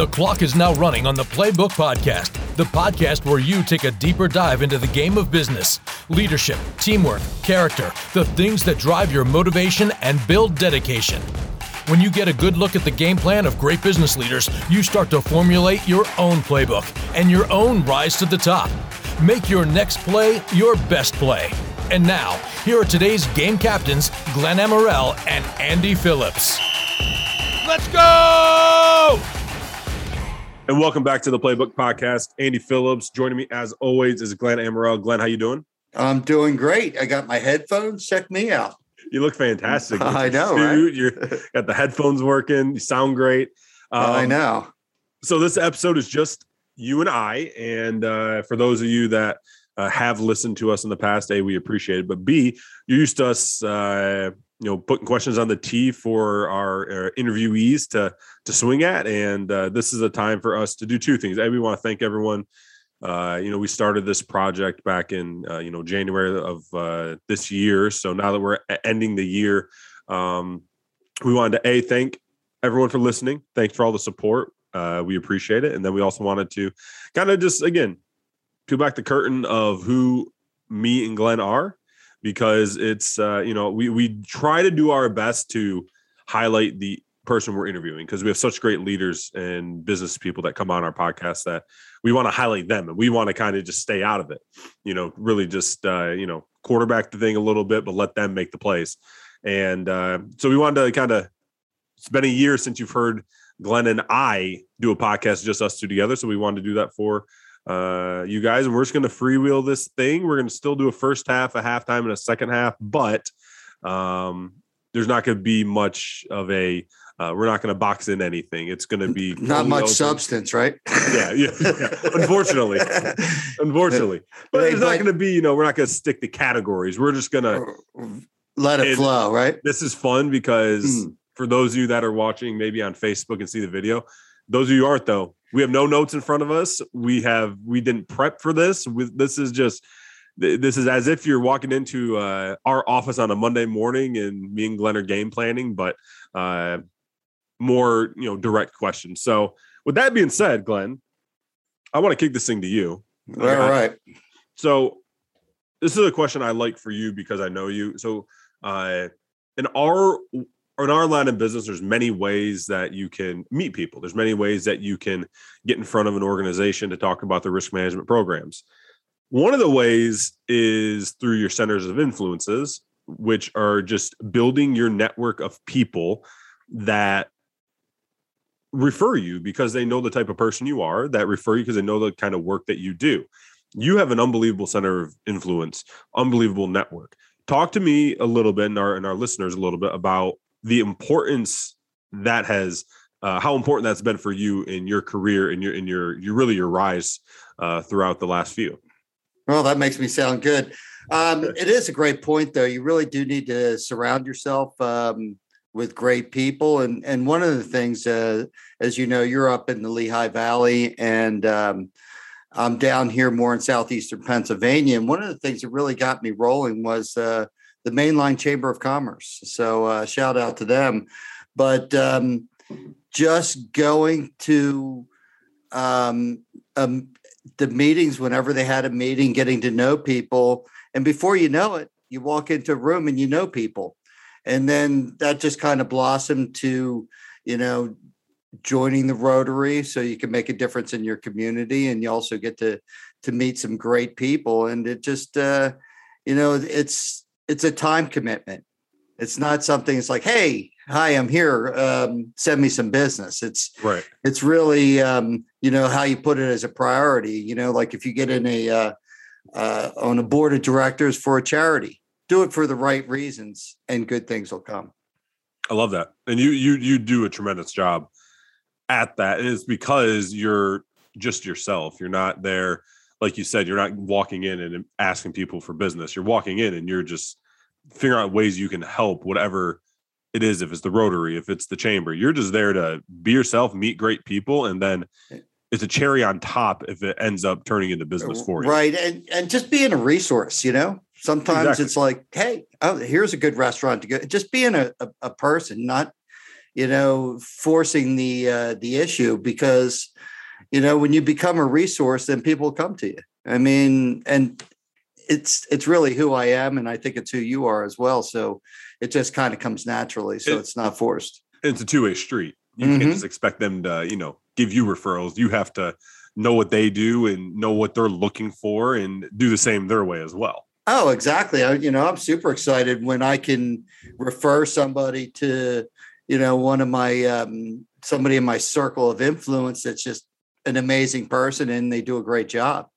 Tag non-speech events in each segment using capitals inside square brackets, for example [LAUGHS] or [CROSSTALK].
The clock is now running on the Playbook Podcast, the podcast where you take a deeper dive into the game of business, leadership, teamwork, character, the things that drive your motivation and build dedication. When you get a good look at the game plan of great business leaders, you start to formulate your own playbook and your own rise to the top. Make your next play your best play. And now, here are today's game captains, Glenn Amorell and Andy Phillips. Let's go! And welcome back to the Playbook Podcast. Andy Phillips joining me as always is Glenn Amorell. Glenn, how you doing? I'm doing great. I got my headphones. Check me out. You look fantastic. [LAUGHS] I know, right? You [LAUGHS] got the headphones working. You sound great. Um, I know. So this episode is just you and I. And uh, for those of you that uh, have listened to us in the past, A, we appreciate it. But B, you're used to us, uh, you know, putting questions on the tee for our, our uh, interviewees to to swing at. And uh, this is a time for us to do two things. A, we want to thank everyone. Uh, you know, we started this project back in uh, you know January of uh, this year. So now that we're ending the year, um, we wanted to a thank everyone for listening. Thanks for all the support. Uh, we appreciate it. And then we also wanted to kind of just again peel back the curtain of who me and Glenn are because it's uh, you know we we try to do our best to highlight the person we're interviewing because we have such great leaders and business people that come on our podcast that we want to highlight them and we want to kind of just stay out of it you know really just uh, you know quarterback the thing a little bit but let them make the plays and uh, so we wanted to kind of it's been a year since you've heard glenn and i do a podcast just us two together so we wanted to do that for uh, you guys, and we're just going to freewheel this thing. We're going to still do a first half, a halftime, and a second half, but um, there's not going to be much of a. Uh, we're not going to box in anything. It's going to be not much open. substance, right? Yeah, yeah. yeah. [LAUGHS] Unfortunately, unfortunately, but it's not going to be. You know, we're not going to stick to categories. We're just going to let it flow, right? This is fun because mm. for those of you that are watching, maybe on Facebook and see the video, those of you aren't though we have no notes in front of us. We have we didn't prep for this. With this is just this is as if you're walking into uh, our office on a Monday morning and me and Glenn are game planning, but uh, more you know direct questions. So with that being said, Glenn, I want to kick this thing to you. All right. So this is a question I like for you because I know you. So uh, in our in our line of business, there's many ways that you can meet people. There's many ways that you can get in front of an organization to talk about the risk management programs. One of the ways is through your centers of influences, which are just building your network of people that refer you because they know the type of person you are, that refer you because they know the kind of work that you do. You have an unbelievable center of influence, unbelievable network. Talk to me a little bit and our and our listeners a little bit about the importance that has uh, how important that's been for you in your career and your in your you really your rise uh, throughout the last few. Well, that makes me sound good. Um, it is a great point, though. You really do need to surround yourself um, with great people, and and one of the things, uh, as you know, you're up in the Lehigh Valley, and um, I'm down here more in southeastern Pennsylvania. And one of the things that really got me rolling was uh, the Main Line Chamber of Commerce. So uh, shout out to them. But um, just going to um, um, the meetings whenever they had a meeting, getting to know people, and before you know it, you walk into a room and you know people, and then that just kind of blossomed to, you know, joining the Rotary so you can make a difference in your community, and you also get to to meet some great people, and it just, uh, you know, it's it's a time commitment. It's not something. It's like, hey, hi, I'm here. Um, send me some business. It's right. It's really, um, you know, how you put it as a priority. You know, like if you get in a uh, uh, on a board of directors for a charity, do it for the right reasons, and good things will come. I love that, and you you you do a tremendous job at that. And it's because you're just yourself. You're not there like you said, you're not walking in and asking people for business. You're walking in and you're just figuring out ways you can help whatever it is. If it's the Rotary, if it's the chamber, you're just there to be yourself, meet great people, and then it's a cherry on top if it ends up turning into business uh, for you. Right, and and just being a resource. You know, sometimes exactly. it's like, hey, oh, here's a good restaurant to go. Just being a, a, a person, not you know, forcing the uh, the issue because, you know, when you become a resource, then people come to you. I mean, and it's it's really who I am, and I think it's who you are as well. So it just kind of comes naturally. So it, it's not forced. It's a two way street. You mm-hmm. can't just expect them to, you know, give you referrals. You have to know what they do and know what they're looking for and do the same their way as well. Oh, exactly. I, you know, I'm super excited when I can refer somebody to, you know, one of my um, somebody in my circle of influence that's just an amazing person and they do a great job.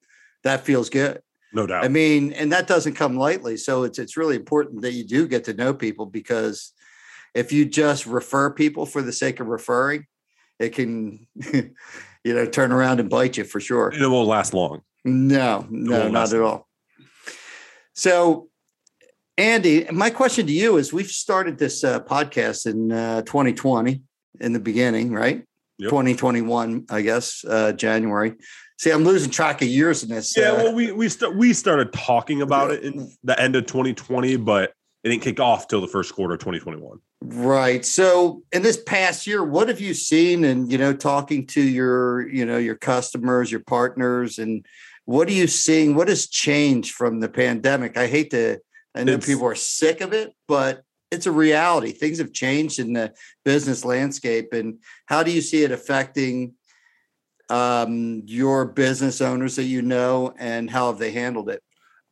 That feels good. No doubt. I mean, and that doesn't come lightly. So it's it's really important that you do get to know people because if you just refer people for the sake of referring, it can [LAUGHS] you know turn around and bite you for sure. And it won't last long. No, no, not at all. So, Andy, my question to you is: We've started this uh, podcast in uh, 2020 in the beginning, right? Yep. 2021, I guess, uh, January. See, I'm losing track of years in this. Yeah, uh, well, we we st- we started talking about it in [LAUGHS] the end of 2020, but it didn't kick off till the first quarter of 2021. Right. So, in this past year, what have you seen? And you know, talking to your you know your customers, your partners, and what are you seeing? What has changed from the pandemic? I hate to. I know it's, people are sick of it, but it's a reality. Things have changed in the business landscape, and how do you see it affecting um, your business owners that you know, and how have they handled it?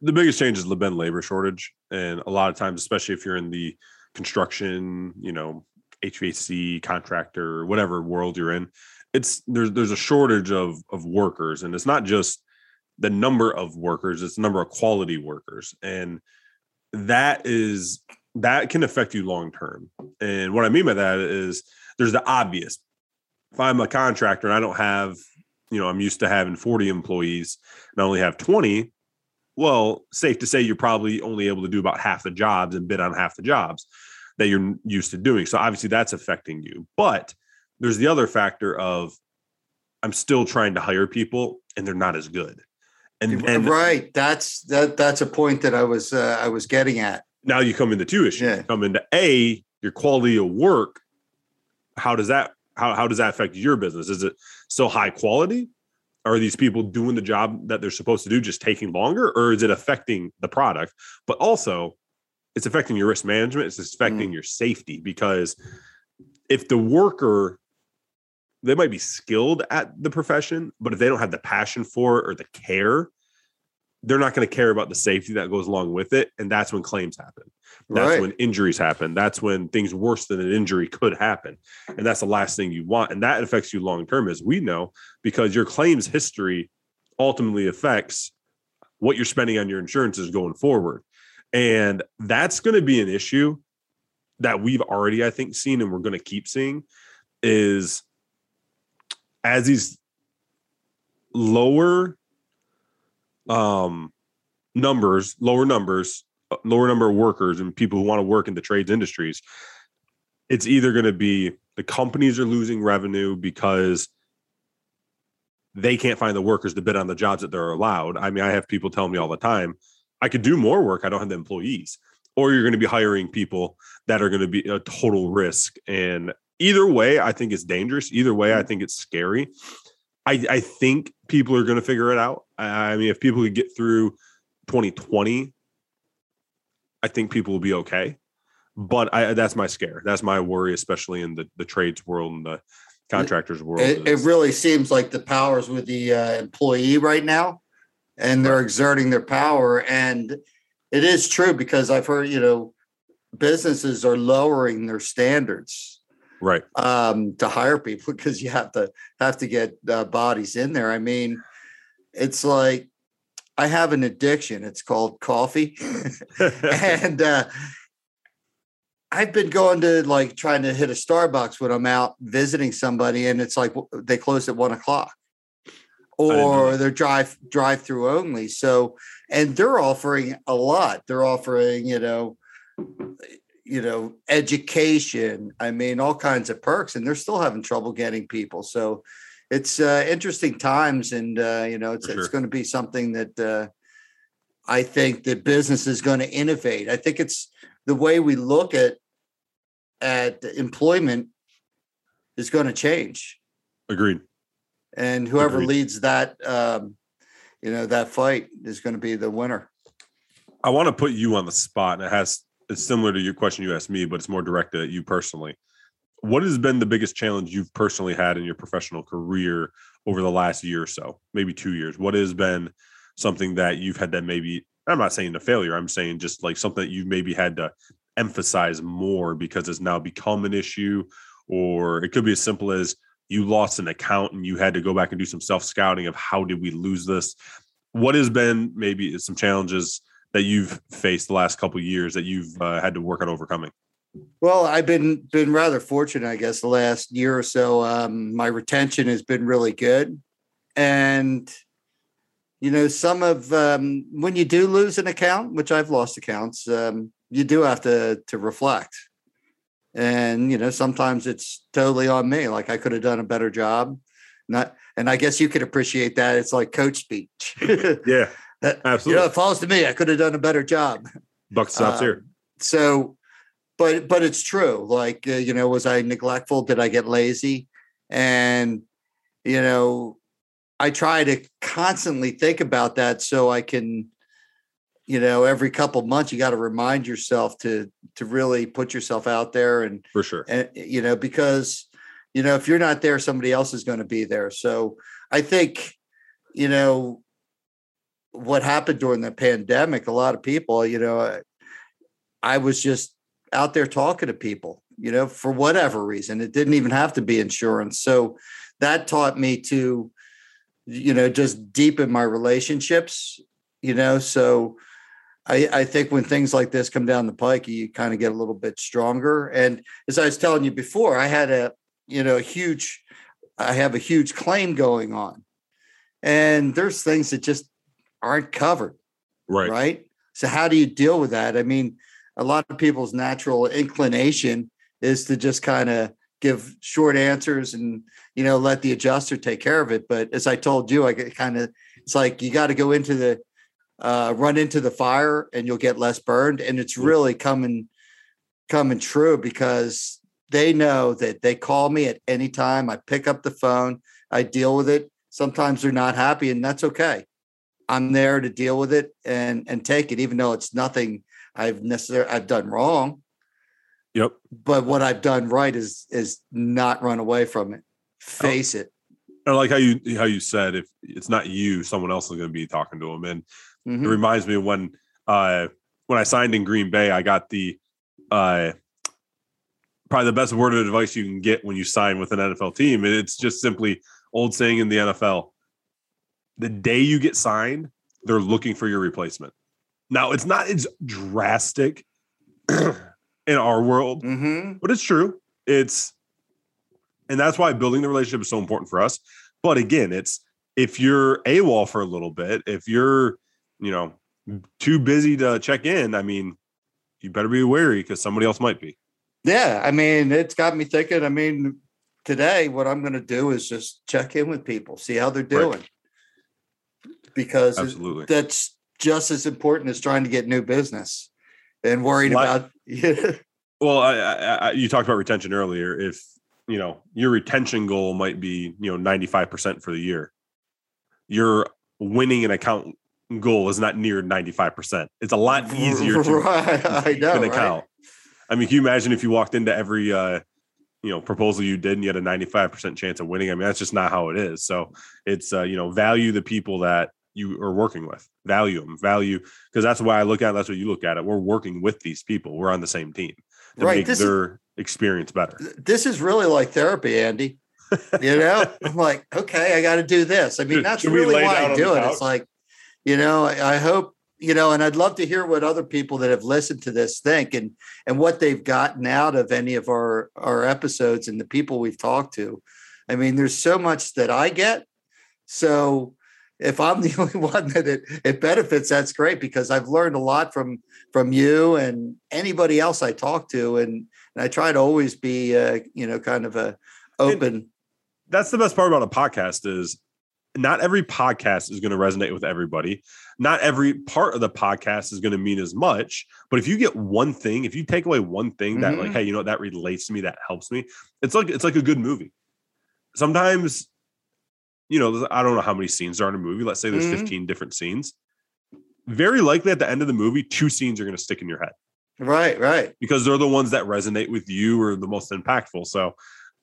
The biggest change has been labor shortage, and a lot of times, especially if you're in the construction, you know, HVAC contractor, whatever world you're in, it's there's there's a shortage of of workers, and it's not just the number of workers; it's the number of quality workers, and that is that can affect you long term. And what I mean by that is there's the obvious. If I'm a contractor and I don't have you know, I'm used to having 40 employees and I only have 20. Well, safe to say you're probably only able to do about half the jobs and bid on half the jobs that you're used to doing. So obviously that's affecting you. But there's the other factor of I'm still trying to hire people and they're not as good. And, and right, that's that that's a point that I was uh, I was getting at. Now you come into two issues. Yeah. You come into A, your quality of work. How does that how, how does that affect your business? Is it still high quality? Are these people doing the job that they're supposed to do just taking longer, or is it affecting the product? But also, it's affecting your risk management. It's affecting mm. your safety because if the worker, they might be skilled at the profession, but if they don't have the passion for it or the care, they're not going to care about the safety that goes along with it. And that's when claims happen. That's right. when injuries happen. That's when things worse than an injury could happen. And that's the last thing you want. And that affects you long term, as we know, because your claims history ultimately affects what you're spending on your insurances going forward. And that's going to be an issue that we've already, I think, seen and we're going to keep seeing is as these lower um, numbers, lower numbers, uh, lower number of workers and people who want to work in the trades industries, it's either going to be the companies are losing revenue because they can't find the workers to bid on the jobs that they're allowed. I mean, I have people telling me all the time, I could do more work. I don't have the employees. Or you're going to be hiring people that are going to be a total risk. And either way, I think it's dangerous. Either way, I mm-hmm. think it's scary. I, I think people are going to figure it out. I, I mean, if people could get through 2020, I think people will be okay. But I, that's my scare. That's my worry, especially in the, the trades world and the contractors world. It, it really seems like the powers with the uh, employee right now, and they're exerting their power. And it is true because I've heard, you know, businesses are lowering their standards right. um, to hire people because you have to have to get uh, bodies in there. I mean it's like i have an addiction. It's called coffee. [LAUGHS] And uh, i've been going to like trying to hit a starbucks when i'm out visiting somebody and it's like they close at one o'clock. Or they're drive drive through only. So and they're offering a lot. They're offering you know you know, education. I mean, all kinds of perks, and they're still having trouble getting people. So it's uh, interesting times, and uh, you know, it's sure. it's going to be something that uh, I think that business is going to innovate. I think it's the way we look at at employment is going to change. Agreed. And whoever Agreed. leads that, um, you know, that fight is going to be the winner. I want to put you on the spot, and it has it's similar to your question you asked me, but it's more directed at you personally. What has been the biggest challenge you've personally had in your professional career over the last year or so, maybe two years? What has been something that you've had that maybe I'm not saying a failure, I'm saying just like something that you've maybe had to emphasize more because it's now become an issue, or it could be as simple as you lost an account and you had to go back and do some self scouting of how did we lose this? What has been maybe some challenges that you've faced the last couple of years that you've uh, had to work on overcoming? Well, I've been been rather fortunate, I guess, the last year or so. Um, my retention has been really good, and you know, some of um, when you do lose an account, which I've lost accounts, um, you do have to to reflect, and you know, sometimes it's totally on me. Like I could have done a better job, not, and I guess you could appreciate that. It's like coach speech. [LAUGHS] Yeah, You absolutely. know, it falls to me. I could have done a better job. Buck stops Um, here. So, but but it's true. Like uh, you know, was I neglectful? Did I get lazy? And you know, I try to constantly think about that so I can, you know, every couple months you got to remind yourself to to really put yourself out there and For sure. and you know because you know if you're not there somebody else is going to be there so i think you know what happened during the pandemic a lot of people you know I, I was just out there talking to people you know for whatever reason. It didn't even have to be insurance. So that taught me to you know just deepen my relationships you know? So I, I think when things like this come down the pike, you kind of get a little bit stronger. And as I was telling you before, I had a you know a huge, I have a huge claim going on, and there's things that just aren't covered, Right. right? So how do you deal with that? I mean, a lot of people's natural inclination is to just kind of give short answers and you know let the adjuster take care of it. But as I told you, I get kind of it's like you got to go into the uh, run into the fire and you'll get less burned. And it's really coming coming true because they know that they call me at any time. I pick up the phone, I deal with it. Sometimes they're not happy, and that's okay. I'm there to deal with it and and take it, even though it's nothing I've necessarily I've done wrong. Yep. But what I've done right is is not run away from it. Face it. I like how you how you said if it's not you, someone else is going to be talking to him, and Mhm. it reminds me of when uh when I signed in Green Bay, I got the uh probably the best word of advice you can get when you sign with an NFL team. And it's just simply old saying in the NFL. The day you get signed, they're looking for your replacement. Now it's not as drastic [CLEARS THROAT] in our world, Mhm. but it's true. It's and that's why building the relationship is so important for us. But again, it's if you're AWOL for a little bit, if you're, you know, too busy to check in, I mean, you better be wary because somebody else might be. Yeah, I mean, it's got me thinking. I mean, today what I'm going to do is just check in with people, see how they're doing, because Absolutely. that's just as important as trying to get new business and worried Like- about. [LAUGHS] Well, I, I, I, you talked about retention earlier. If you know your retention goal might be you know ninety five percent for the year, your winning an account goal is not near ninety five percent. It's a lot [LAUGHS] easier to right, I [LAUGHS] know, an right? account. I mean, can you imagine if you walked into every uh, you know proposal you did and you had a ninety five percent chance of winning? I mean, that's just not how it is. So it's uh, you know value the people that you are working with, value them, value because that's why I look at. it, That's what you look at it. We're working with these people. We're on the same team to Right, make this is- their experience better. This is really like therapy, Andy. You know, [LAUGHS] I'm like, okay, I got to do this. I mean, that's really why I do it. couch? It's like, you know, I, I hope you know, and I'd love to hear what other people that have listened to this think and and what they've gotten out of any of our our episodes and the people we've talked to. I mean, there's so much that I get. So if I'm the [LAUGHS] only one that it, it benefits, that's great because I've learned a lot from from you and anybody else I talk to, and, and I try to always be, uh, you know, kind of a open. That's the best part about a podcast is not every podcast is going to resonate with everybody. Not every part of the podcast is going to mean as much. But if you get one thing, if you take away one thing that, Mhm. like, hey, you know, that relates to me, that helps me, it's like it's like a good movie. Sometimes, you know, I don't know how many scenes are in a movie. Let's say there's Mhm. 15 different scenes. Very likely at the end of the movie, two scenes are going to stick in your head Right, right. because they're the ones that resonate with you or the most impactful. So,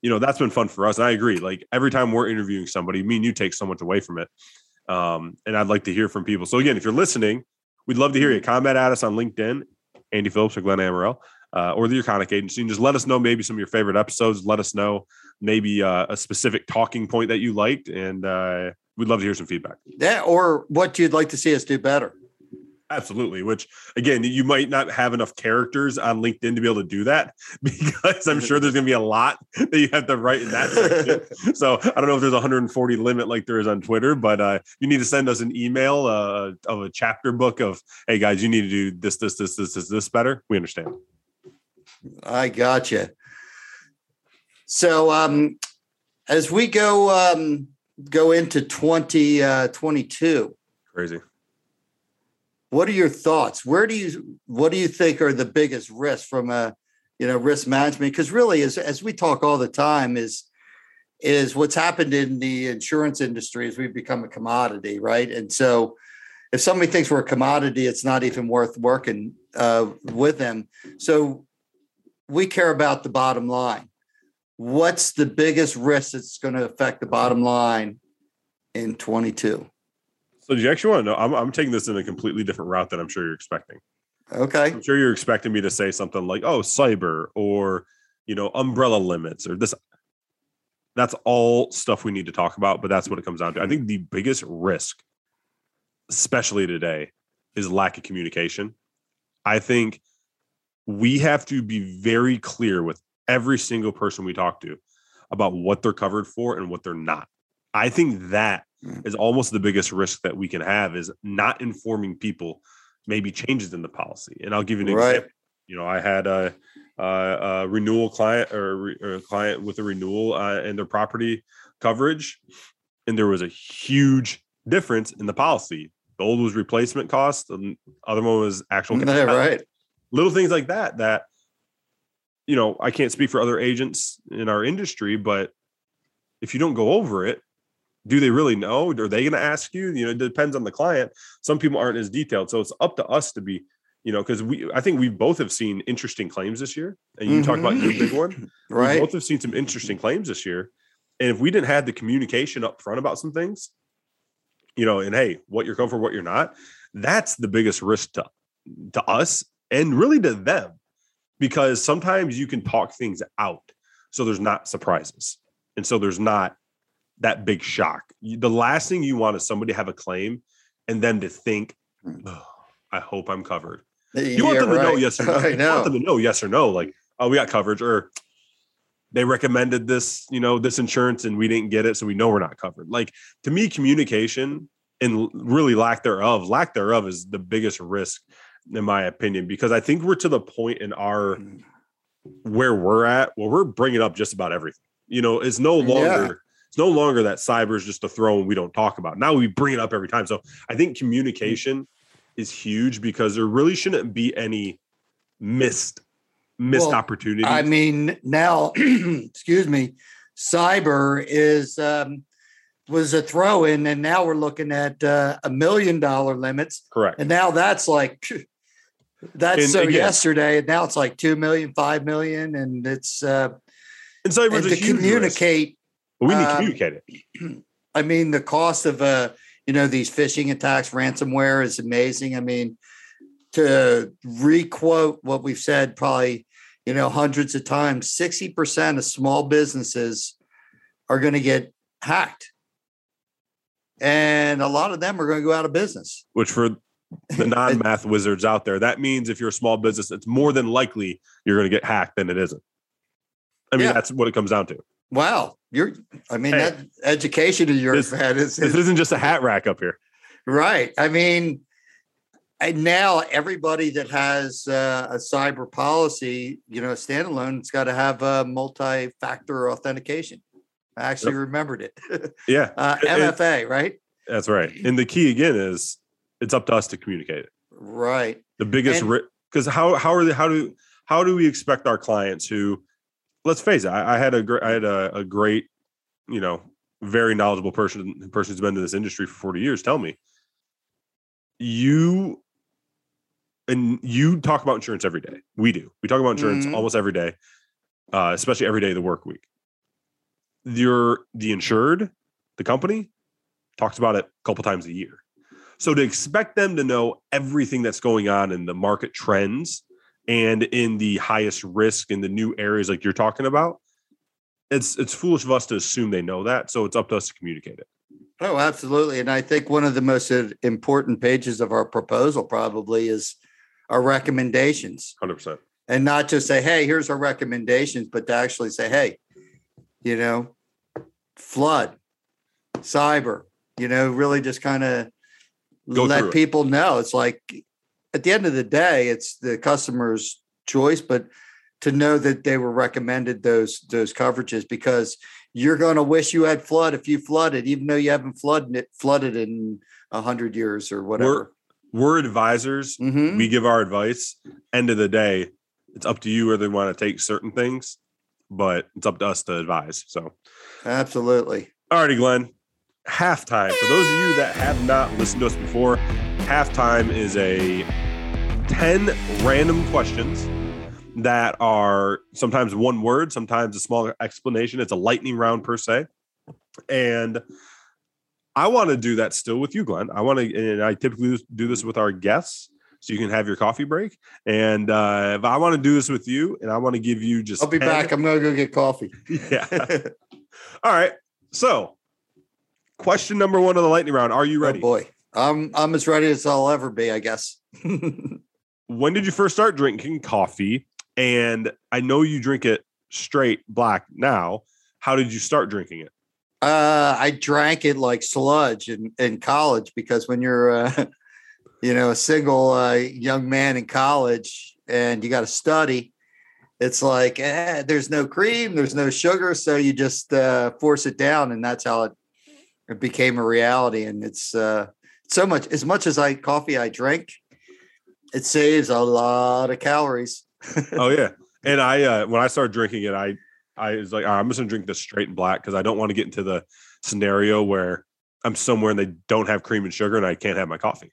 you know, that's been fun for us. And I agree. Like every time we're interviewing somebody, me and you take so much away from it. Um, and I'd like to hear from people. So again, if you're listening, we'd love to hear you. Comment at us on LinkedIn, Andy Phillips or Glenn Amaral, uh, or the Iconic Agency, and just let us know maybe some of your favorite episodes. Let us know maybe uh, a specific talking point that you liked, and uh, we'd love to hear some feedback. Yeah, or what you'd like to see us do better. Absolutely. Which again, you might not have enough characters on LinkedIn to be able to do that [LAUGHS] because I'm sure there's going to be a lot that you have to write in that section. [LAUGHS] so I don't know if there's a 140 limit like there is on Twitter, but uh, you need to send us an email uh, of a chapter book of, hey guys, you need to do this, this, this, this, this, this better. We understand. I gotcha. So um as we go um go into 2022, Crazy. what are your thoughts? Where do you what do you think are the biggest risks from a you know risk management? Because really as as we talk all the time is is what's happened in the insurance industry is we've become a commodity, right? And so if somebody thinks we're a commodity, it's not even worth working uh, with them. So we care about the bottom line. What's the biggest risk that's going to affect the bottom line in 22? So do you actually want to know? I'm, I'm taking this in a completely different route than I'm sure you're expecting. Okay. I'm sure you're expecting me to say something like, "Oh, cyber," or you know, umbrella limits, or this. That's all stuff we need to talk about, but that's what it comes down to. I think the biggest risk, especially today, is lack of communication. I think we have to be very clear with every single person we talk to about what they're covered for and what they're not. I think that is almost the biggest risk that we can have is not informing people maybe changes in the policy. And I'll give you an Right. example. You know, I had a, a, a renewal client or, or a client with a renewal uh, and their property coverage, and there was a huge difference in the policy. The old was replacement cost, and the other one was actual [LAUGHS] right. Little things like that that you know i can't speak for other agents in our industry but if you don't go over it do they really know? Are they going to ask you? You know it depends on the client. Some people aren't as detailed so it's up to us to be you know because we i think we both have seen interesting claims this year and you talk about your big one. Mm-hmm. [LAUGHS] We Right. both have seen some interesting claims this year and if we didn't have the communication up front about some things you know and hey what you're for what you're not that's the biggest risk to to us and really to them because sometimes you can talk things out so there's not surprises and so there's not that big shock the last thing you want is somebody to have a claim and then to think "Oh, i hope i'm covered [LAUGHS] you want them to know yes or no. You want them to know yes or no. Like, oh, we got coverage, or they recommended this, you know, this insurance and we didn't get it, so we know we're not covered. Like to me, communication and really lack thereof, lack thereof is the biggest risk, in my opinion, because I think we're to the point in our where we're at where we're bringing up just about everything. You know, it's no Yeah. longer. It's no longer that cyber is just a throw and we don't talk about. Now we bring it up every time. So I think communication is huge because there really shouldn't be any missed missed Well, opportunities. I mean, now, [CLEARS THROAT] excuse me, cyber is um, was a throw in, and now we're looking at uh, a million dollar limits, Correct. and now that's like that's And so again- yesterday, and now it's like two million, five million, and it's uh, And cyber and to communicate. we need to um, communicate it. [CLEARS THROAT] I mean, the cost of uh, you know, these phishing attacks, ransomware is amazing. I mean, to requote what we've said probably, you know, hundreds of times, 60% of small businesses are going to get hacked. And a lot of them are going to go out of business. Which for the [LAUGHS] non-math wizards out there, that means if you're a small business, it's more than likely you're going to get hacked than it isn't. I mean, Yeah. that's what it comes down to. Wow. You're, I mean, Hey, that education of yours, this- man, is, This is isn't just a hat rack up here. Right. I mean, and now everybody that has uh, a cyber policy, you know, standalone, it's got to have a multi-factor authentication. I actually remembered it. [LAUGHS] Yeah, uh, It- it- MFA, right? that's right. And the key again is it's up to us to communicate it. Right. The biggest because how how are they how do how do we expect our clients who let's face it, I, I had a great I had a, a great, you know, very knowledgeable person person who's been in this industry for 40 years tell me you and you talk about insurance every day. We do. We talk about insurance Mhm. almost every day, uh, especially every day of the work week. You're the insured, the company talks about it a couple times a year. So to expect them to know everything that's going on in the market trends and in the highest risk in the new areas like you're talking about, it's it's foolish of us to assume they know that. So it's up to us to communicate it. Oh, absolutely. And I think one of the most uh, important pages of our proposal probably is our recommendations. Hundred percent. and not just say, "Hey, here's our recommendations," but to actually say, "Hey, you know, flood, cyber," you know, really just kind of Go let it. people know. It's like at the end of the day, it's the customer's choice, but to know that they were recommended those those coverages because you're going to wish you had flood if you flooded, even though you haven't flooded it flooded in a hundred years or whatever. We're advisors. Mhm. We give our advice. End of the day, it's up to you whether you want to take certain things, but it's up to us to advise. So Absolutely. Alrighty, Glenn. Halftime. For those of you that have not listened to us before, halftime is a 10 random questions that are sometimes one word, sometimes a small explanation. It's a lightning round per se. And I want to do that still with you, Glenn. I want to, and I typically do this with our guests. So you can have your coffee break. And uh, if I want to do this with you, and I want to give you just I'll be 10 back. I'm going to go get coffee. [LAUGHS] Yeah. All right. So, question number one of the lightning round. Are you ready? Oh boy, I'm I'm as ready as I'll ever be, I guess. [LAUGHS] when did you first start drinking coffee? And I know you drink it straight black now. How did you start drinking it? Uh, I drank it like sludge in, in college because when you're, uh, [LAUGHS] you know, a single uh, young man in college and you got to study, it's like eh, there's no cream, there's no sugar, so you just uh, force it down, and that's how it it became a reality. And it's uh, so much as much as I coffee I drink, it saves a lot of calories. [LAUGHS] oh yeah. And I uh when I started drinking it, I I was like, "All right, I'm just gonna drink this straight and black because I don't want to get into the scenario where I'm somewhere and they don't have cream and sugar and I can't have my coffee.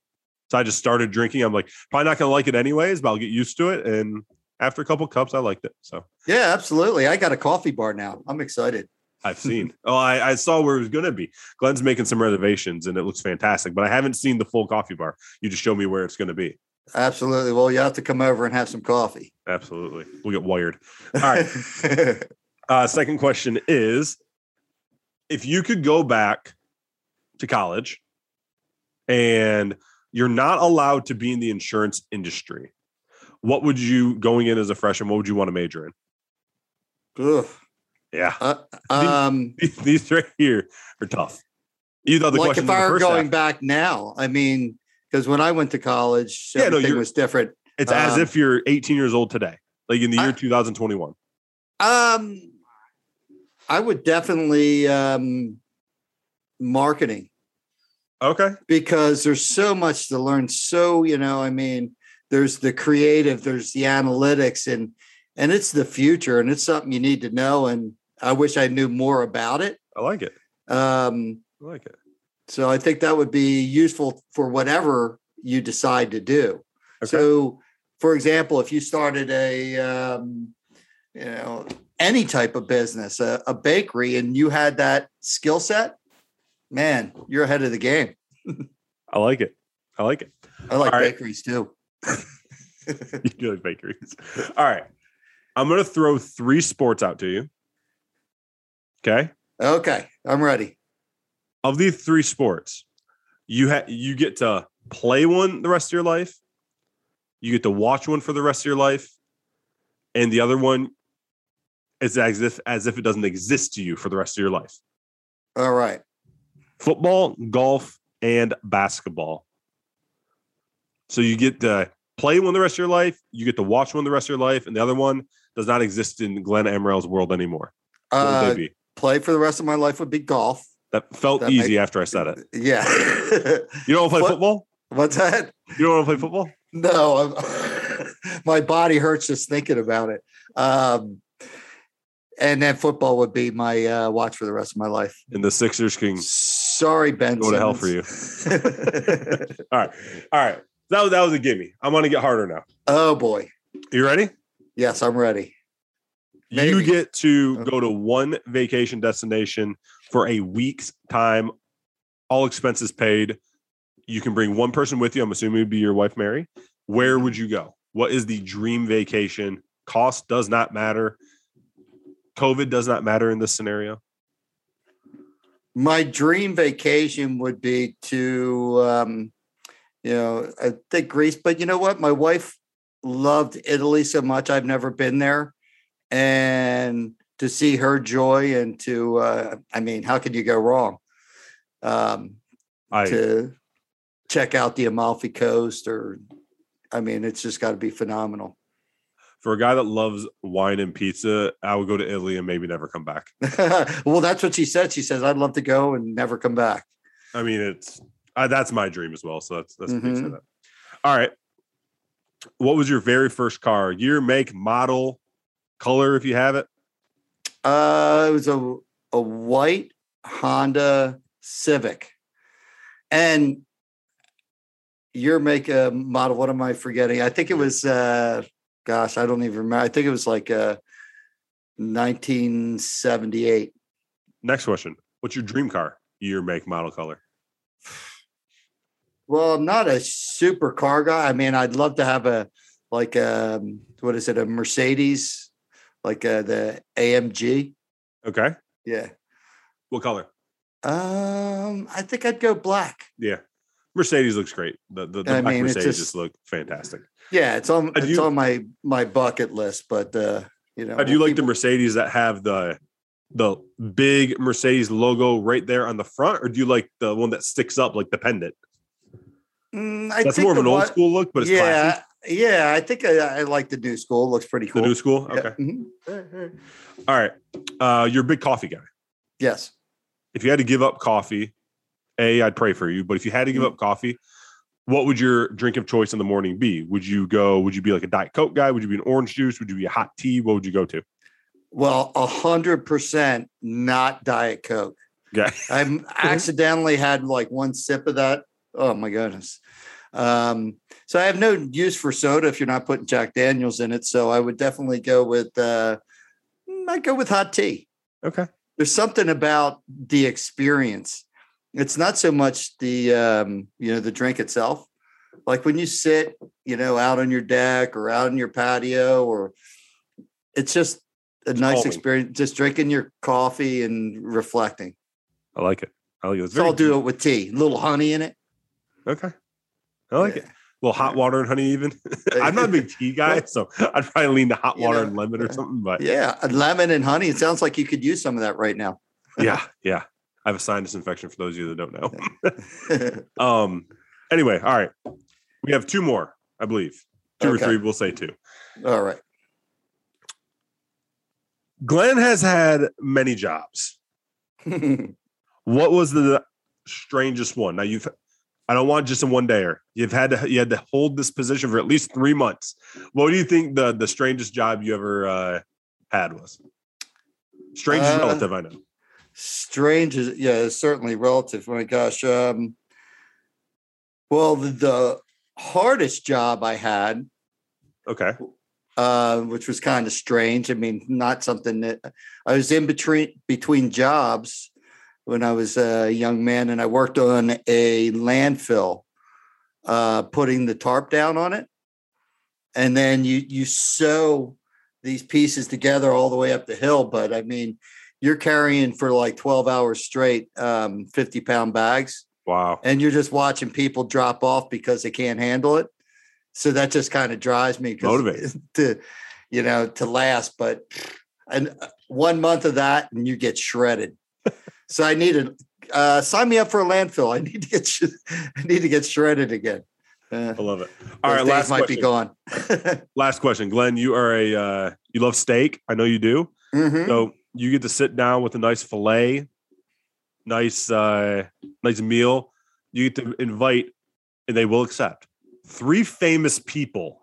So I just started drinking. I'm like, probably not gonna like it anyways, but I'll get used to it. And after a couple cups, I liked it. So Yeah, absolutely. I got a coffee bar now. I'm excited. I've seen. oh, I, I saw where it was going to be. Glenn's making some reservations, and it looks fantastic. But I haven't seen the full coffee bar. You just show me where it's going to be. Absolutely. Well, you have to come over and have some coffee. Absolutely, we'll get wired. All right. [LAUGHS] Uh, second question is: If you could go back to college, and you're not allowed to be in the insurance industry, what would you going in as a freshman? What would you want to major in? Ugh. Yeah, Uh, [LAUGHS] um, these, these right here are tough. You thought the like question if I were going half, back now, I mean, because when I went to college, Yeah, no, everything you're- was different. It's as Um, if you're 18 years old today, like in the year I- 2021. Um, I would definitely um, marketing Okay. because there's so much to learn. So you know, I mean, there's the creative, there's the analytics, and and it's the future, and it's something you need to know. And I wish I knew more about it. I like it. Um, I like it. so I think that would be useful for whatever you decide to do. Okay. So, for example, if you started a, um, you know, any type of business, a, a bakery, and you had that skill set, man, you're ahead of the game. [LAUGHS] I like it. I like it. I like All right. bakeries too. [LAUGHS] You do like bakeries. All right. I'm going to throw three sports out to you. Okay. Okay, I'm ready. Of these three sports, you ha- you get to play one the rest of your life. You get to watch one for the rest of your life, and the other one is as if as if it doesn't exist to you for the rest of your life. All right. football, golf, and basketball. So you get to play one the rest of your life, you get to watch one the rest of your life, and the other one does not exist in Glenn Emerald's world anymore. What would Uh, they be? Play for the rest of my life would be golf. That felt That easy after I said it. Yeah. You don't want to play What- football? What's that? You don't want to play football? No, [LAUGHS] my body hurts just thinking about it. Um, and then football would be my uh, watch for the rest of my life. And the Sixers can Sorry, Ben. go to hell for you. [LAUGHS] All right. All right. That was that was a gimme. I'm gonna get harder now. oh boy. You ready? Yes, I'm ready. You get to Okay. go to one vacation destination for a week's time, all expenses paid. You can bring one person with you. I'm assuming it would be your wife, Mary. Where would you go? What is the dream vacation? Cost does not matter. COVID does not matter in this scenario. My dream vacation would be to, um, you know, I think Greece, but you know what? My wife loved Italy so much. I've never been there. And to see her joy and to, uh, I mean, how could you go wrong? Um, I to check out the Amalfi Coast or, I mean, it's just got to be phenomenal. for a guy that loves wine and pizza, I would go to Italy and maybe never come back. [LAUGHS] well, that's what she said. She says, I'd love to go and never come back. I mean, it's uh, that's my dream as well. So that's that's Mhm. it that. All right. What was your very first car? Year, make, model, color, if you have it. Uh, it was a a white Honda Civic, and your make a model. What am I forgetting? I think it was. uh Gosh, I don't even remember. I think it was like uh 1978. Next question. What's your dream car? Year, make, model, color. Well, I'm not a super car guy. I mean, I'd love to have a like um what is it, a Mercedes, like uh, the AMG. Okay. Yeah. What color? Um, I think I'd go black. Yeah. Mercedes looks great. The the, the I black mean, Mercedes just- just look fantastic. Yeah, it's on it's you- on my my bucket list, but uh, you know, Uh, do you like the Mercedes that have the the big Mercedes logo right there on the front, or do you like the one that sticks up like the pendant? Mm, I That's more of an old one- school look, but it's yeah, classy. Yeah. I think I, I like the new school. It looks pretty cool. The new school. Yeah, Okay. mhm. All right. Uh, you're a big coffee guy. Yes. If you had to give up coffee, A, I'd pray for you. But if you had to give Mm-hmm. up coffee, what would your drink of choice in the morning be? Would you go, would you be like a Diet Coke guy? Would you be an orange juice? Would you be a hot tea? What would you go to? Well, a hundred percent not Diet Coke. Yeah. I've [LAUGHS] accidentally had like one sip of that. Oh my goodness. Um, so I have no use for soda if you're not putting Jack Daniels in it. So I would definitely go with uh mm, I'd go with hot tea. Okay. There's something about the experience. It's not so much the um, you know, the drink itself. Like when you sit, you know, out on your deck or out in your patio, or it's just a nice calming. experience, just drinking your coffee and reflecting. I like it. I like it. It's So I'll do it with tea, a little honey in it. Okay. I like it. A little hot water and honey, even. [LAUGHS] I'm not a big tea [LAUGHS] guy, so I'd probably lean to hot You water know, and lemon or something. But yeah. Yeah, lemon and honey. It sounds like you could use some of that right now. [LAUGHS] Yeah, yeah, I have a sinus infection for those of you that don't know. um. Anyway, all right. We have two more, I believe. Two Okay. or three. We'll say two. All right. Glenn has had many jobs. What was the strangest one? Now you've I don't want just a one dayer. You've had to you had to hold this position for at least three months. What do you think the the strangest job you ever uh, had was? Strange Uh, relative, I know. Strange is yeah, it's certainly relative. My gosh. Um, well, the, the hardest job I had, Okay. uh, which was kind of strange. I mean, not something that I was in between between jobs when I was a young man, and I worked on a landfill, uh, putting the tarp down on it, and then you you sew these pieces together all the way up the hill. But I mean, you're carrying for like 12 hours straight, um, 50 pound bags, Wow. and you're just watching people drop off because they can't handle it. So that just kind of drives me Motivates. [LAUGHS] to, you know, to last. But and uh, one month of that, and you get shredded. So I need to uh, sign me up for a landfill. I need to get I need to get shredded again. Uh, I love it. All right, last might question. be gone. [LAUGHS] Last question, Glenn. You are a uh, you love steak. I know you do. Mhm. So you get to sit down with a nice fillet, nice uh nice meal. You get to invite, and they will accept three famous people.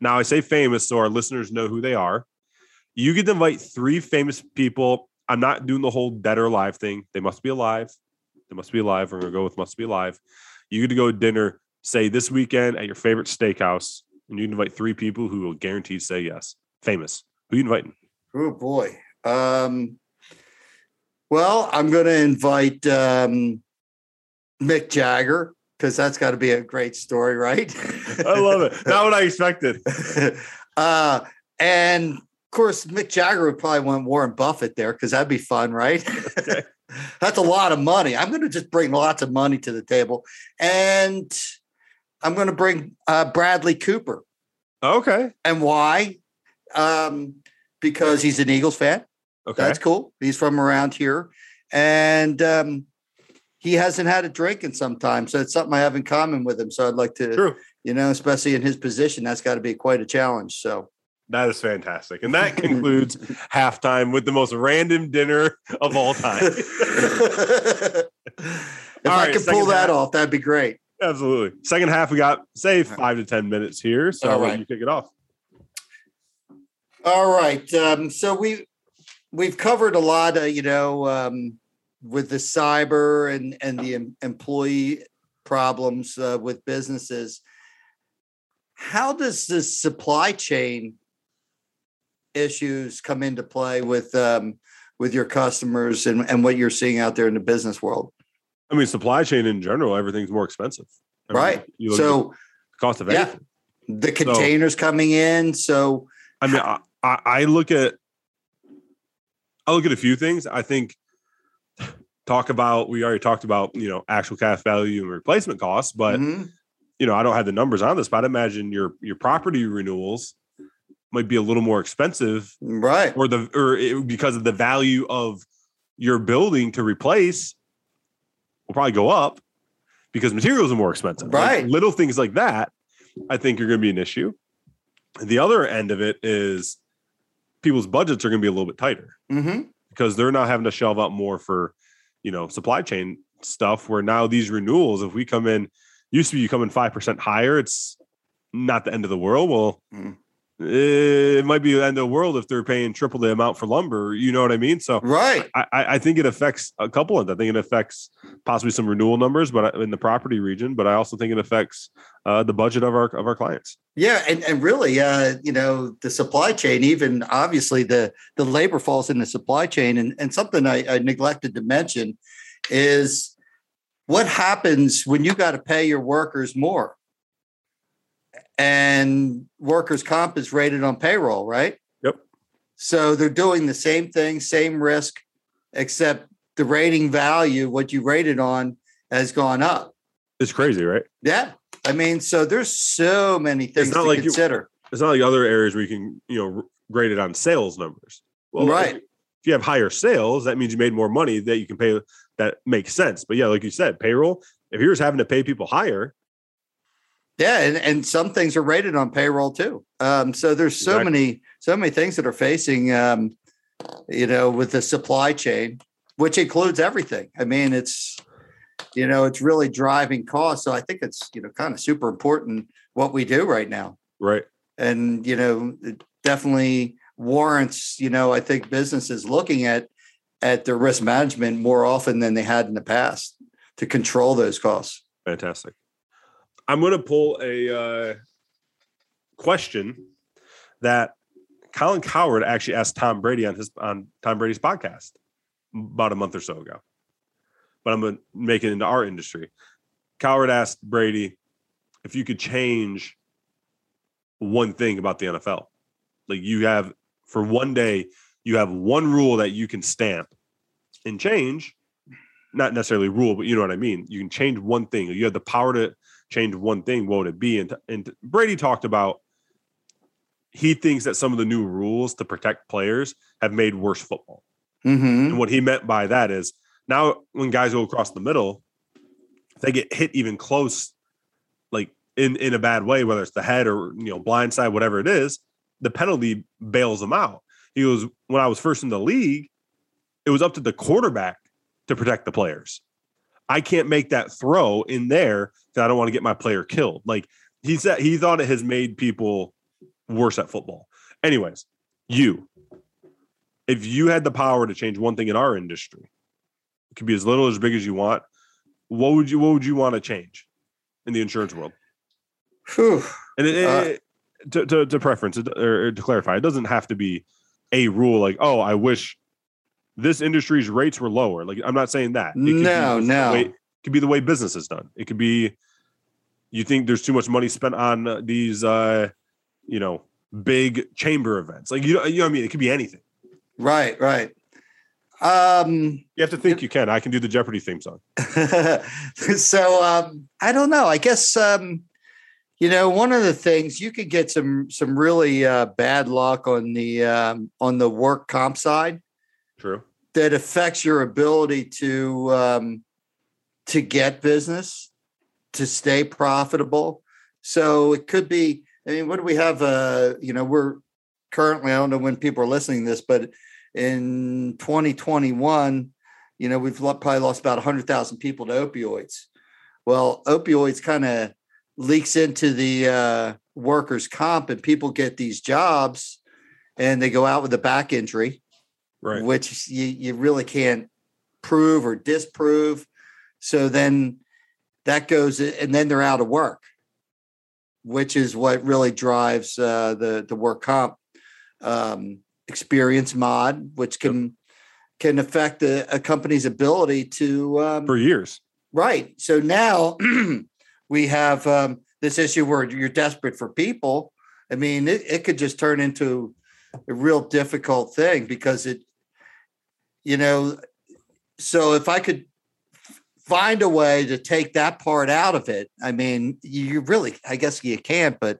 Now I say famous so our listeners know who they are. You get to invite three famous people. I'm not doing the whole dead or alive thing. They must be alive. They must be alive. We're gonna go with must be alive. You get to go to dinner, say this weekend at your favorite steakhouse, and you invite three people who will guaranteed say yes. Famous. Who you inviting? Oh boy. Um, well, I'm going to invite um, Mick Jagger because that's got to be a great story, right? [LAUGHS] I love it. Not what I expected. [LAUGHS] uh, and of course, Mick Jagger would probably want Warren Buffett there because that'd be fun, right? Okay. [LAUGHS] that's a lot of money. I'm going to just bring lots of money to the table, and I'm going to bring uh, Bradley Cooper. Okay. And why? Um, because he's an Eagles fan. Okay. That's cool. He's from around here, and um, he hasn't had a drink in some time, so it's something I have in common with him. So I'd like to, True. you know, especially in his position, that's got to be quite a challenge. So That is fantastic. And that [LAUGHS] concludes halftime with the most random dinner of all time. [LAUGHS] if All I right, could pull that half. off, that'd be great. Absolutely. Second half, we got say five to ten minutes here. So All right. you kick it off. All right. Um, so we we've covered a lot of you know um, with the cyber and and the em- employee problems uh, with businesses. How does the supply chain issues come into play with um, with your customers and, and what you're seeing out there in the business world? I mean, supply chain in general, everything's more expensive. I Right. So cost of yeah. everything. the containers coming in. So I mean, I, I, look at I look at a few things. I think talk about we already talked about you know actual cash value and replacement costs, but mhm, you know I don't have the numbers on this, but I'd imagine your your property renewals might be a little more expensive, right. or the or it, because of the value of your building to replace will probably go up because materials are more expensive. Like, Right. little things like that, I think are going to be an issue. The other end of it is people's budgets are going to be a little bit tighter hmm because they're not having to shelve out more for, you know, supply chain stuff. Where now these renewals, if we come in, used to be you come in five percent higher, it's not the end of the world. Well, Mm. It might be the end of the world if they're paying triple the amount for lumber. You know what I mean? So Right. I, I think it affects a couple of. I think it affects possibly some renewal numbers, but in the property region. But I also think it affects uh, the budget of our of our clients. Yeah, and, and really, uh, you know, the supply chain, even obviously the the labor falls in the supply chain. And, and something I, I neglected to mention is what happens when you got to pay your workers more. And workers' comp is rated on payroll, right? Yep. So they're doing the same thing, same risk, except the rating value, what you rated on, has gone up. It's crazy, right? Yeah. I mean, so there's so many things not to like you- consider. It's not like other areas where you can you know grade it on sales numbers. Well, Right. If, if you have higher sales, that means you made more money that you can pay. That makes sense. But yeah, like you said, payroll. If you're just having to pay people higher, Yeah, and, and some things are rated on payroll too. Um, so there's so Exactly. many so many things that are facing um, you know with the supply chain, which includes everything. I mean, it's you know it's really driving costs. So I think it's you know kind of super important what we do right now, right? and you know it definitely warrants you know I think businesses looking at at their risk management more often than they had in the past to control those costs. Fantastic. I'm going to pull a uh, question that Colin Cowherd actually asked Tom Brady on his on Tom Brady's podcast about a month or so ago. But I'm going to make it into our industry. Coward asked Brady if you could change one thing about the NFL. Like you have for one day, you have one rule that you can stamp and change. Not necessarily rule, but you know what I mean. You can change one thing. You have the power to change one thing. What would it be? And, and Brady talked about he thinks that some of the new rules to protect players have made worse football. Mm-hmm. And what he meant by that is now when guys go across the middle, they get hit even close, like in in a bad way, whether it's the head or you know blind side, whatever it is, the penalty bails them out. He goes, when I was first in the league, it was up to the quarterback to protect the players. I can't make that throw in there because I don't want to get my player killed. Like he said, he thought it has made people worse at football. Anyways, you, if you had the power to change one thing in our industry, it could be as little as big as you want. What would you What would you want to change in the insurance world? Whew. And it, Uh, it- to, to to preference or to clarify, it doesn't have to be a rule like, oh, I wish this industry's rates were lower. Like I'm not saying that. It could be No, no. way- it could be the way business is done. It could be you think there's too much money spent on uh, these, uh, you know, big chamber events. Like you, know- you know what I mean. It could be anything. Right, right. Um, You have to think you can. I can do the Jeopardy theme song. [LAUGHS] so um, I don't know. I guess um, you know one of the things you could get some some really uh, bad luck on the um, on the work comp side True. That affects your ability to um, to get business to stay profitable. So it could be. I mean, what do we have? Uh, you know, we're currently. I don't know when people are listening to this, but in 2021, you know, we've probably lost about 100,000 people to opioids. Well, opioids kind of leaks into the uh, workers' comp, and people get these jobs, and they go out with a back injury, Right. which you, you really can't prove or disprove. So then that goes, and then they're out of work, which is what really drives uh, the the work comp um, experience mod, which can can affect a, a company's ability to um, For years. Right. So now [CLEARS THROAT] we have um, this issue where you're desperate for people. I mean, it, it could just turn into a real difficult thing because it, you know, so if I could find a way to take that part out of it, I mean, you really, I guess you can't, but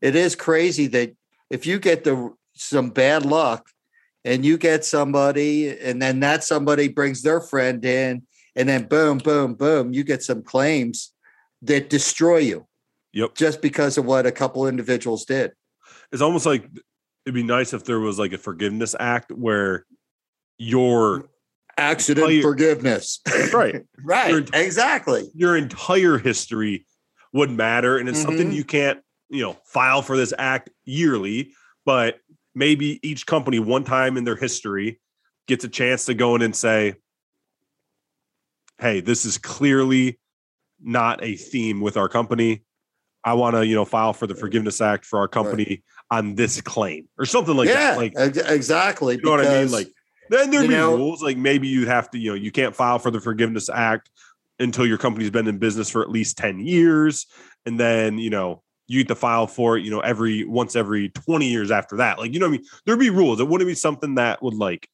it is crazy that if you get the some bad luck and you get somebody and then that somebody brings their friend in and then boom, boom, boom, you get some claims that destroy you Yep. just because of what a couple individuals did. It's almost like it'd be nice if there was like a forgiveness act where your Accident Entire- forgiveness. right [LAUGHS] right. Your- exactly. your entire history would matter and it's something Mhm. you can't you know file for this act yearly but maybe each company one time in their history gets a chance to go in and say hey this is clearly not a theme with our company i want to you know file for the forgiveness act for our company on this claim or something like yeah, that like ex- exactly. you know what I mean? Like then there'd you be know- rules. Like maybe you'd have to, you know, you can't file for the Forgiveness Act until your company's been in business for at least 10 years. And then, you know, you get to file for it, you know, every once every 20 years after that. Like, you know what I mean? There'd be rules. It wouldn't be something that would like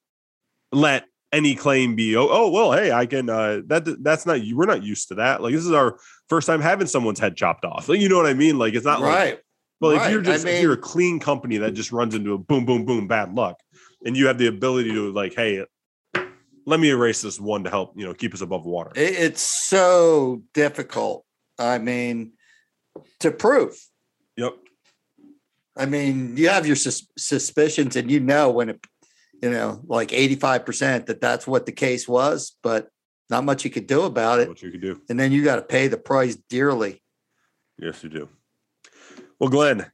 let any claim be, oh, oh well, hey, I can uh that that's not you. We're not used to that. Like this is our first time having someone's head chopped off. Like, you know what I mean? Like it's not like right. well, if you're I just if you're a clean company that just runs into a boom, boom, boom, bad luck, and you have the ability to like, hey, let me erase this one to help you know keep us above water. It's so difficult. I mean, to prove. Yep. I mean, you have your sus- suspicions, and you know when it, you know, like eighty-five percent that that's what the case was, but not much you could do about it. What you could do. And then you got to pay the price dearly. Yes, you do. Well, Glenn,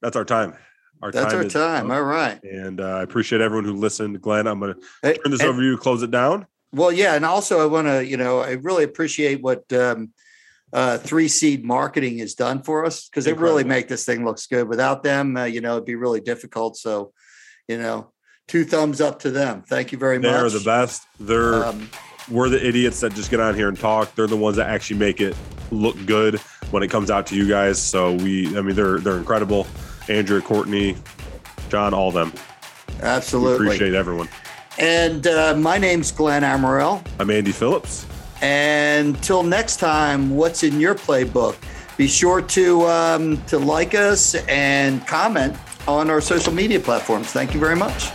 that's our time. Our That's our is time. up. All right. And uh, I appreciate everyone who listened. Glenn, I'm going to Hey, turn this and- over to you. Close it down. Well, yeah, and also I want to, you know, I really appreciate what um, uh, Three Seed Marketing has done for us because they really make this thing looks good. Without them, uh, you know, it'd be really difficult. So, you know, two thumbs up to them. Thank you very much. They are the best. They're Um, we're the idiots that just get on here and talk. They're the ones that actually make it look good when it comes out to you guys. So we, I mean, they're they're incredible. Andrew, Courtney, John, all of them. We absolutely. appreciate everyone. And uh, my name's Glenn Amaral. I'm Andy Phillips. And till next time, what's in your playbook? Be sure to um, to like us and comment on our social media platforms. Thank you very much.